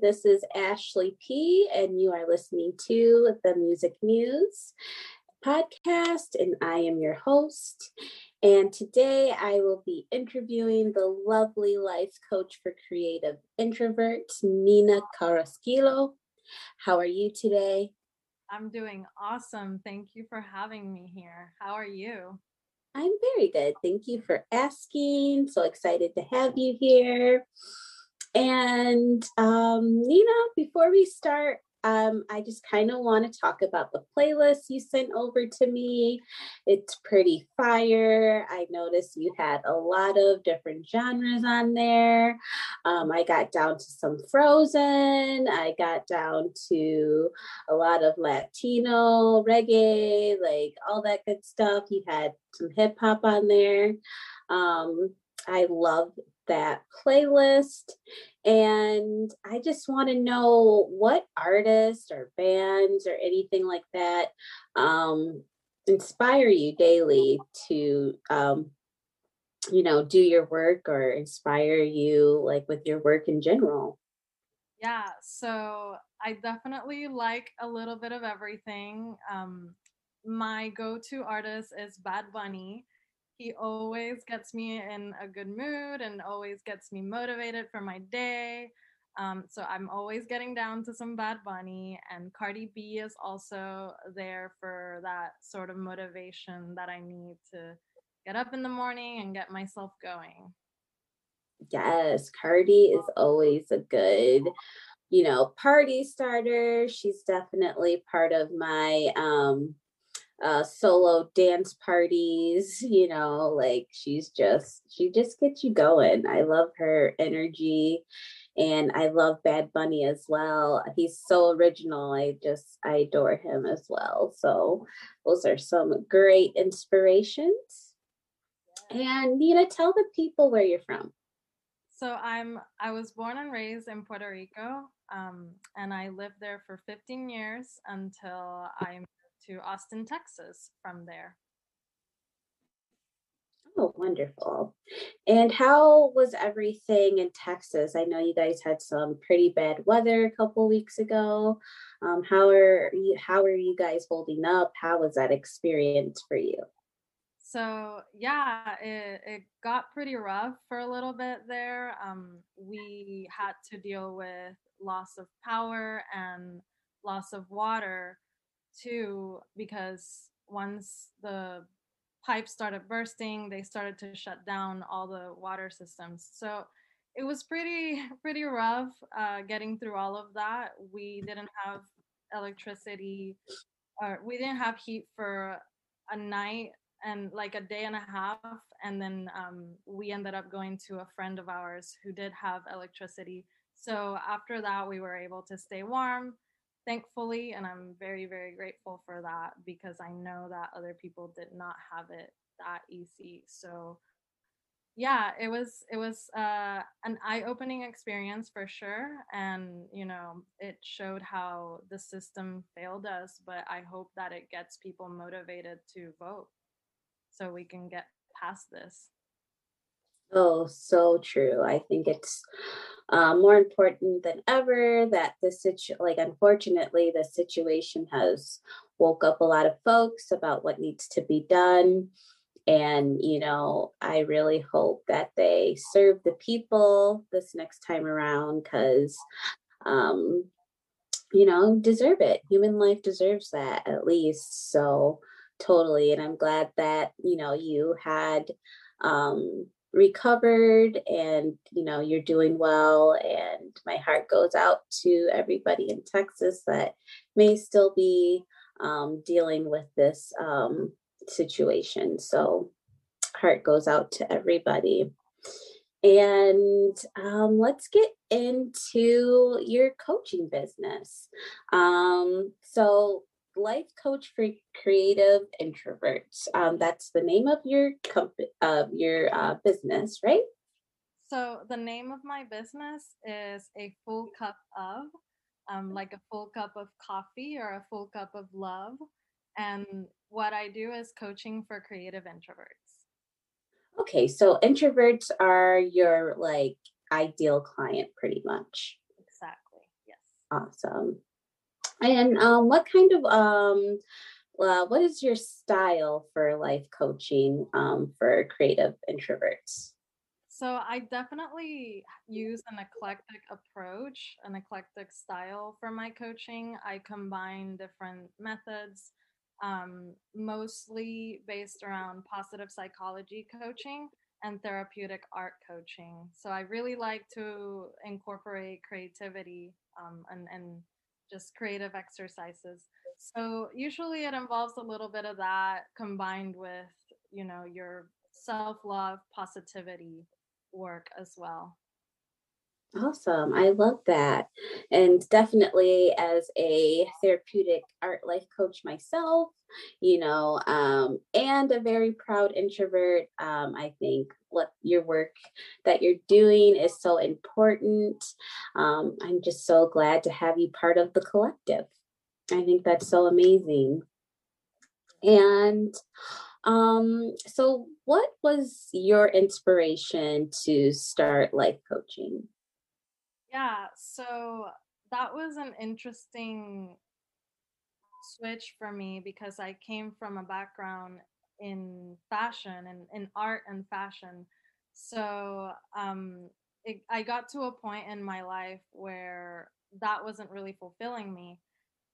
This is Ashley P., and you are listening to the Music Muse podcast, and I am your host. And today I will be interviewing the lovely life coach for creative introverts, Nina Carrasquillo. How are you today? I'm doing awesome. Thank you for having me here. How are you? I'm very good. Thank you for asking. So excited to have you here. And um, Nina, before we start, um, I just kind of want to talk about the playlist you sent over to me. It's pretty fire. I noticed you had a lot of different genres on there. Um, I got down to some Frozen. I got down to a lot of Latino reggae, like all that good stuff. You had some hip hop on there. Um, I love that playlist. And I just want to know what artists or bands or anything like that um, inspire you daily to, um, you know, do your work or inspire you like with your work in general. Yeah, so I definitely like a little bit of everything. Um, my go to artist is Bad Bunny he always gets me in a good mood and always gets me motivated for my day. Um, so I'm always getting down to some Bad Bunny, and Cardi B is also there for that sort of motivation that I need to get up in the morning and get myself going. Yes, Cardi is always a good, you know, party starter. She's definitely part of my um uh, solo dance parties, you know, like she's just, she just gets you going. I love her energy and I love Bad Bunny as well. He's so original. I just, I adore him as well. So those are some great inspirations. And Nina, tell the people where you're from. So I'm I was born and raised in Puerto Rico, um, and I lived there for 15 years until I to Austin, Texas from there. Oh, wonderful. And how was everything in Texas? I know you guys had some pretty bad weather a couple weeks ago. Um, how are you how are you guys holding up? How was that experience for you? So yeah, it, it got pretty rough for a little bit there. Um, we had to deal with loss of power and loss of water too because once the pipes started bursting they started to shut down all the water systems. So it was pretty pretty rough uh, getting through all of that. We didn't have electricity or we didn't have heat for a night and like a day and a half and then um, we ended up going to a friend of ours who did have electricity. So after that we were able to stay warm thankfully and i'm very very grateful for that because i know that other people did not have it that easy. So yeah it was it was uh, an eye-opening experience for sure and you know it showed how the system failed us but i hope that it gets people motivated to vote so we can get past this Oh, so true. I think it's uh, more important than ever that the situ like unfortunately the situation has woke up a lot of folks about what needs to be done and you know i really hope that they serve the people this next time around because um you know deserve it human life deserves that at least so totally and i'm glad that you know you had um recovered and you know you're doing well and my heart goes out to everybody in texas that may still be um, dealing with this um, situation. So heart goes out to everybody. And um, let's get into your coaching business. Um, so life coach for creative introverts. Um, that's the name of your company, of your uh, business, right? So the name of my business is a full cup of, um, like a full cup of coffee or a full cup of love. And what I do is coaching for creative introverts. Okay, so introverts are your like ideal client, pretty much. Exactly. Yes. Awesome. And um, what kind of um, uh, what is your style for life coaching um, for creative introverts? So I definitely use an eclectic approach, an eclectic style for my coaching. I combine different methods, um, mostly based around positive psychology coaching and therapeutic art coaching. So I really like to incorporate creativity um, and, and just creative exercises. So usually it involves a little bit of that combined with, you know, your self love, positivity work as well. Awesome. I love that. And definitely as a therapeutic art life coach myself, you know, um, and a very proud introvert, um, I think what your work that you're doing is so important. Um, I'm just so glad to have you part of the collective. I think that's so amazing. And um, so what was your inspiration to start life coaching? Yeah, so that was an interesting switch for me because I came from a background in fashion and in art and fashion. So um, it, I got to a point in my life where that wasn't really fulfilling me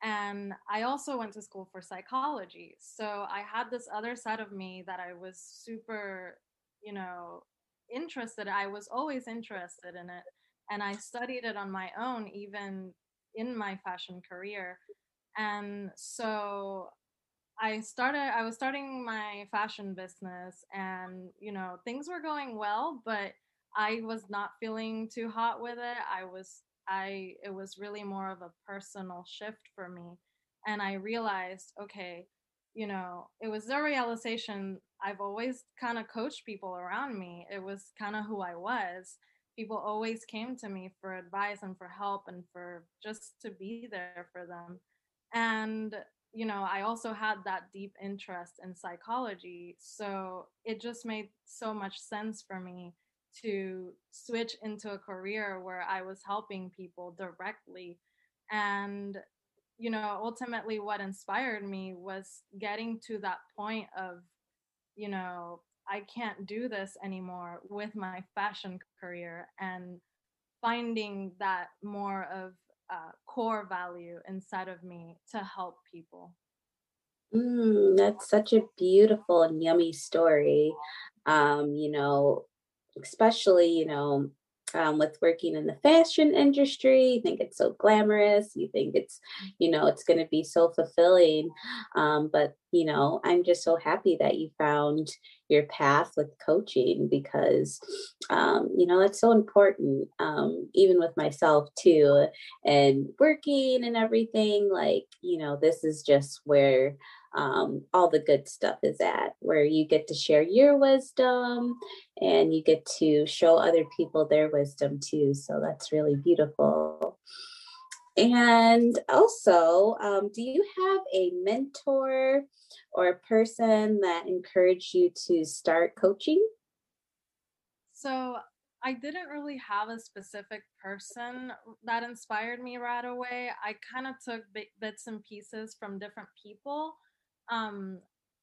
and I also went to school for psychology. So I had this other side of me that I was super, you know, interested. I was always interested in it. And I studied it on my own, even in my fashion career. And so I started, I was starting my fashion business, and, you know, things were going well, but I was not feeling too hot with it. I was I it was really more of a personal shift for me and I realized okay you know it was the realization I've always kind of coached people around me it was kind of who I was people always came to me for advice and for help and for just to be there for them and you know i also had that deep interest in psychology so it just made so much sense for me to switch into a career where I was helping people directly. And, you know, ultimately what inspired me was getting to that point of, you know, I can't do this anymore with my fashion career and finding that more of uh, core value inside of me to help people. Mm, that's such a beautiful and yummy story. Um, you know, especially, you know, um, with working in the fashion industry. You think it's so glamorous. You think it's, you know, it's going to be so fulfilling. Um, but, you know, I'm just so happy that you found your path with coaching because, um, you know, it's so important, um, even with myself too, and working and everything. Like, you know, this is just where um, all the good stuff is at, where you get to share your wisdom and you get to show other people their wisdom too. So that's really beautiful. And also, um, do you have a mentor or a person that encouraged you to start coaching? So, I didn't really have a specific person that inspired me right away. I kind of took bits and pieces from different people um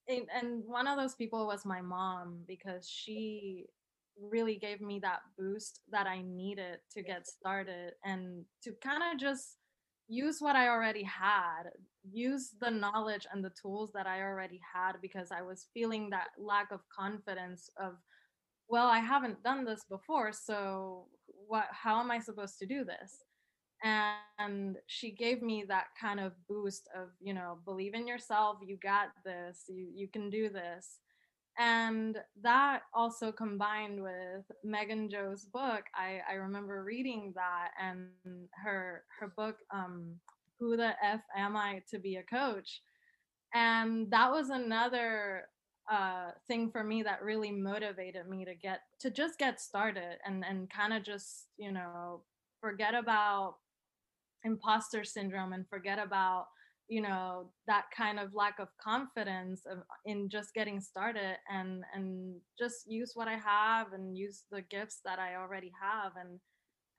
and, and one of those people was my mom because she really gave me that boost that I needed to get started and to kind of just use what I already had, use the knowledge and the tools that I already had because I was feeling that lack of confidence of well, I haven't done this before, so what how am I supposed to do this? And she gave me that kind of boost of you know believe in yourself you got this you you can do this. And that also combined with Megan Jo's book i i remember reading that and her her book um who the f am i to be a coach? And that was another uh thing for me that really motivated me to get to just get started and and kind of just you know forget about imposter syndrome and forget about you know that kind of lack of confidence of, in just getting started and and just use what i have and use the gifts that i already have and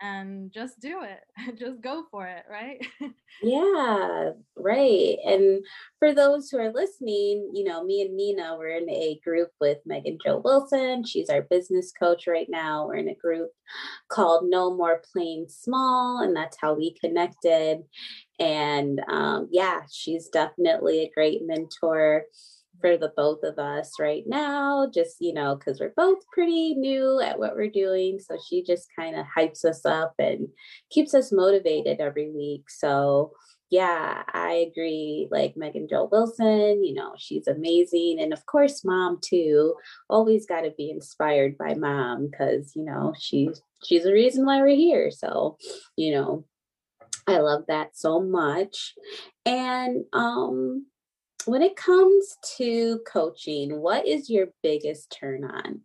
and just do it just go for it right? Yeah right and for those who are listening you know me and nina we're in a group with Megan Jo Wilson she's our business coach right now we're in a group called no more playing small and that's how we connected and um, yeah she's definitely a great mentor for the both of us right now, just, you know, because we're both pretty new at what we're doing. So she just kind of hypes us up and keeps us motivated every week. So, yeah, I agree. Like Megan Jo Wilson, you know, she's amazing. And of course, mom too. Always got to be inspired by mom because, you know, she's she's the reason why we're here. So, you know, I love that so much. And um when it comes to coaching, what is your biggest turn on?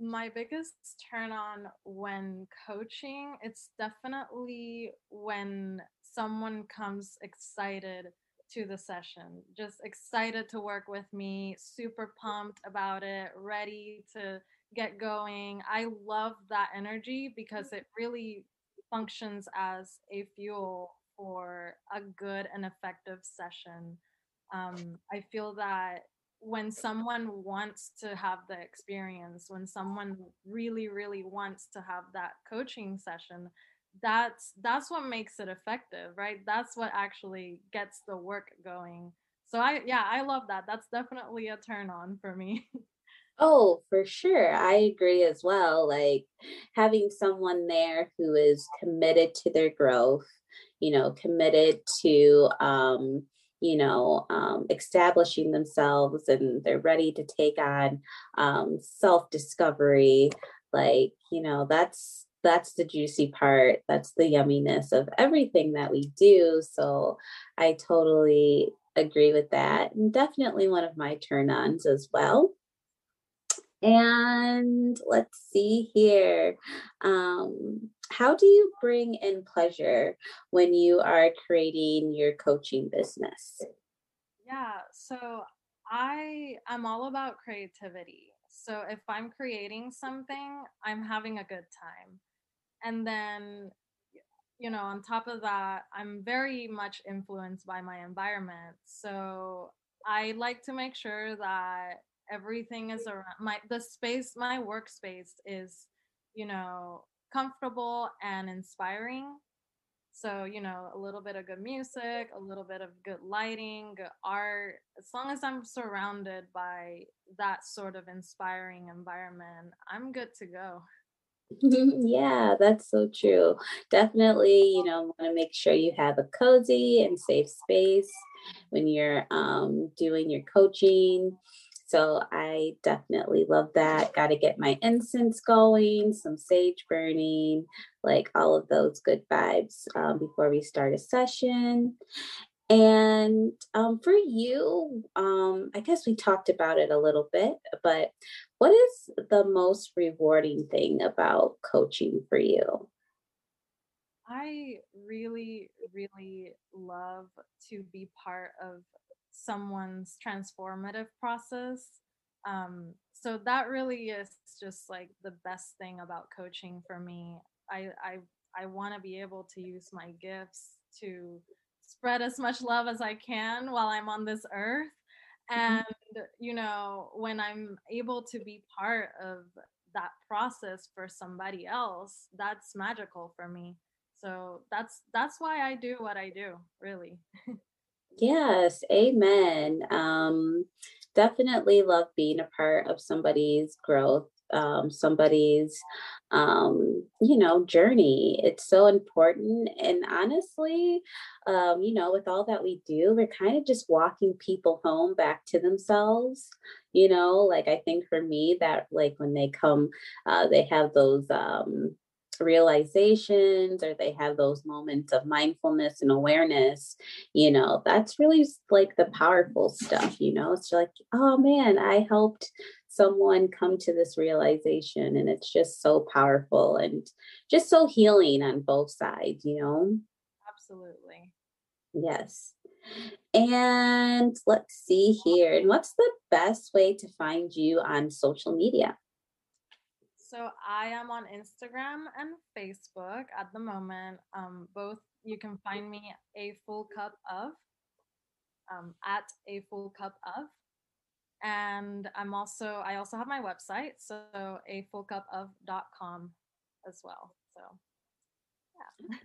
My biggest turn on when coaching, it's definitely when someone comes excited to the session, just excited to work with me, super pumped about it, ready to get going. I love that energy because it really functions as a fuel for a good and effective session um, I feel that when someone wants to have the experience, when someone really, really wants to have that coaching session, that's that's what makes it effective, right? That's what actually gets the work going. So I yeah, I love that. That's definitely a turn on for me. Oh, for sure. I agree as well. Like having someone there who is committed to their growth, you know, committed to um you know, um, establishing themselves and they're ready to take on um, self discovery. Like, you know, that's that's the juicy part. That's the yumminess of everything that we do. So I totally agree with that. And definitely one of my turn ons as well. And let's see here. Um, how do you bring in pleasure when you are creating your coaching business? Yeah, so I I'm all about creativity. So if I'm creating something, I'm having a good time. And then you know, on top of that, I'm very much influenced by my environment. So I like to make sure that everything is around my the space my workspace is, you know, comfortable and inspiring. So, you know, a little bit of good music, a little bit of good lighting, good art. As long as I'm surrounded by that sort of inspiring environment, I'm good to go. yeah, that's so true. Definitely, you know, want to make sure you have a cozy and safe space when you're um, doing your coaching so I definitely love that. Got to get my incense going, some sage burning, like all of those good vibes um, before we start a session. And um, for you, um, I guess we talked about it a little bit, but what is the most rewarding thing about coaching for you? I really, really love to be part of someone's transformative process. Um, so that really is just like the best thing about coaching for me. I I I want to be able to use my gifts to spread as much love as I can while I'm on this earth. Mm-hmm. And you know, when I'm able to be part of that process for somebody else, that's magical for me. So that's that's why I do what I do, really. Yes, amen. Um, definitely love being a part of somebody's growth, um, somebody's, um, you know, journey. It's so important. And honestly, um, you know, with all that we do, we're kind of just walking people home back to themselves. You know, like I think for me, that like when they come, uh, they have those, um, realizations or they have those moments of mindfulness and awareness, you know, that's really like the powerful stuff, you know, it's like, oh man, I helped someone come to this realization and it's just so powerful and just so healing on both sides, you know? Absolutely. Yes. And let's see here. And what's the best way to find you on social media? So I am on Instagram and Facebook at the moment. Um, both you can find me a full cup of um, at a full cup of, and I'm also I also have my website, so a full cup of dot com as well. So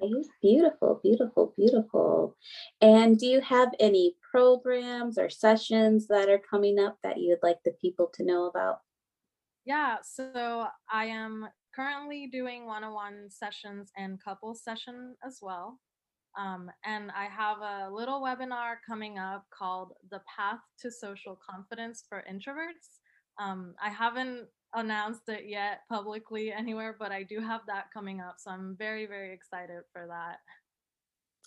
Okay, beautiful, beautiful, beautiful. And do you have any programs or sessions that are coming up that you would like the people to know about? Yeah, so I am currently doing one on one sessions and couple session as well. Um, and I have a little webinar coming up called The Path to Social Confidence for Introverts. Um, I haven't announced it yet publicly anywhere, but I do have that coming up. So I'm very, very excited for that.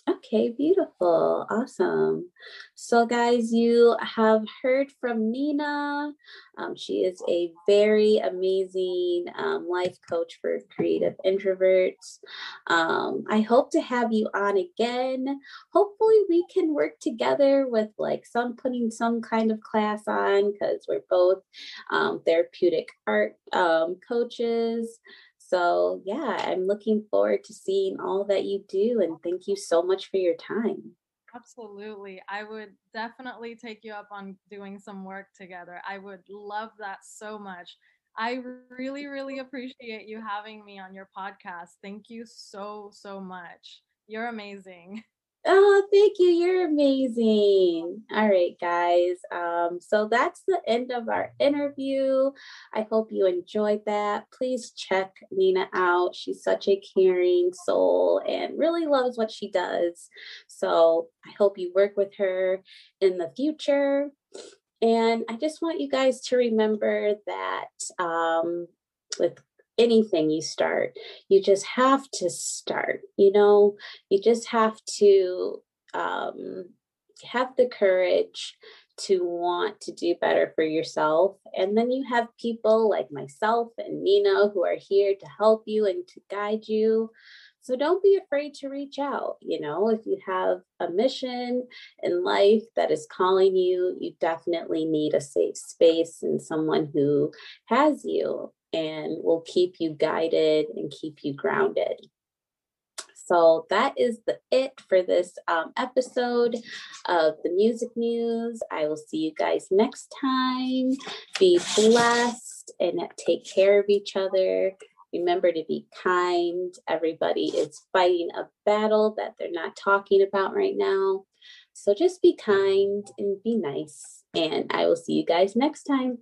Okay, beautiful. Awesome. So, guys, you have heard from Nina. Um, she is a very amazing um, life coach for creative introverts. Um, I hope to have you on again. Hopefully, we can work together with like some putting some kind of class on because we're both um, therapeutic art um, coaches. So, yeah, I'm looking forward to seeing all that you do. And thank you so much for your time. Absolutely. I would definitely take you up on doing some work together. I would love that so much. I really, really appreciate you having me on your podcast. Thank you so, so much. You're amazing. Oh, thank you. You're amazing. All right, guys. Um, so that's the end of our interview. I hope you enjoyed that. Please check Nina out. She's such a caring soul and really loves what she does. So I hope you work with her in the future. And I just want you guys to remember that um, with anything you start. You just have to start, you know, you just have to um, have the courage to want to do better for yourself. And then you have people like myself and Nina who are here to help you and to guide you. So don't be afraid to reach out. You know, if you have a mission in life that is calling you, you definitely need a safe space and someone who has you and will keep you guided and keep you grounded. So that is the it for this um, episode of the Music Muse. I will see you guys next time. Be blessed and take care of each other. Remember to be kind. Everybody is fighting a battle that they're not talking about right now. So just be kind and be nice. And I will see you guys next time.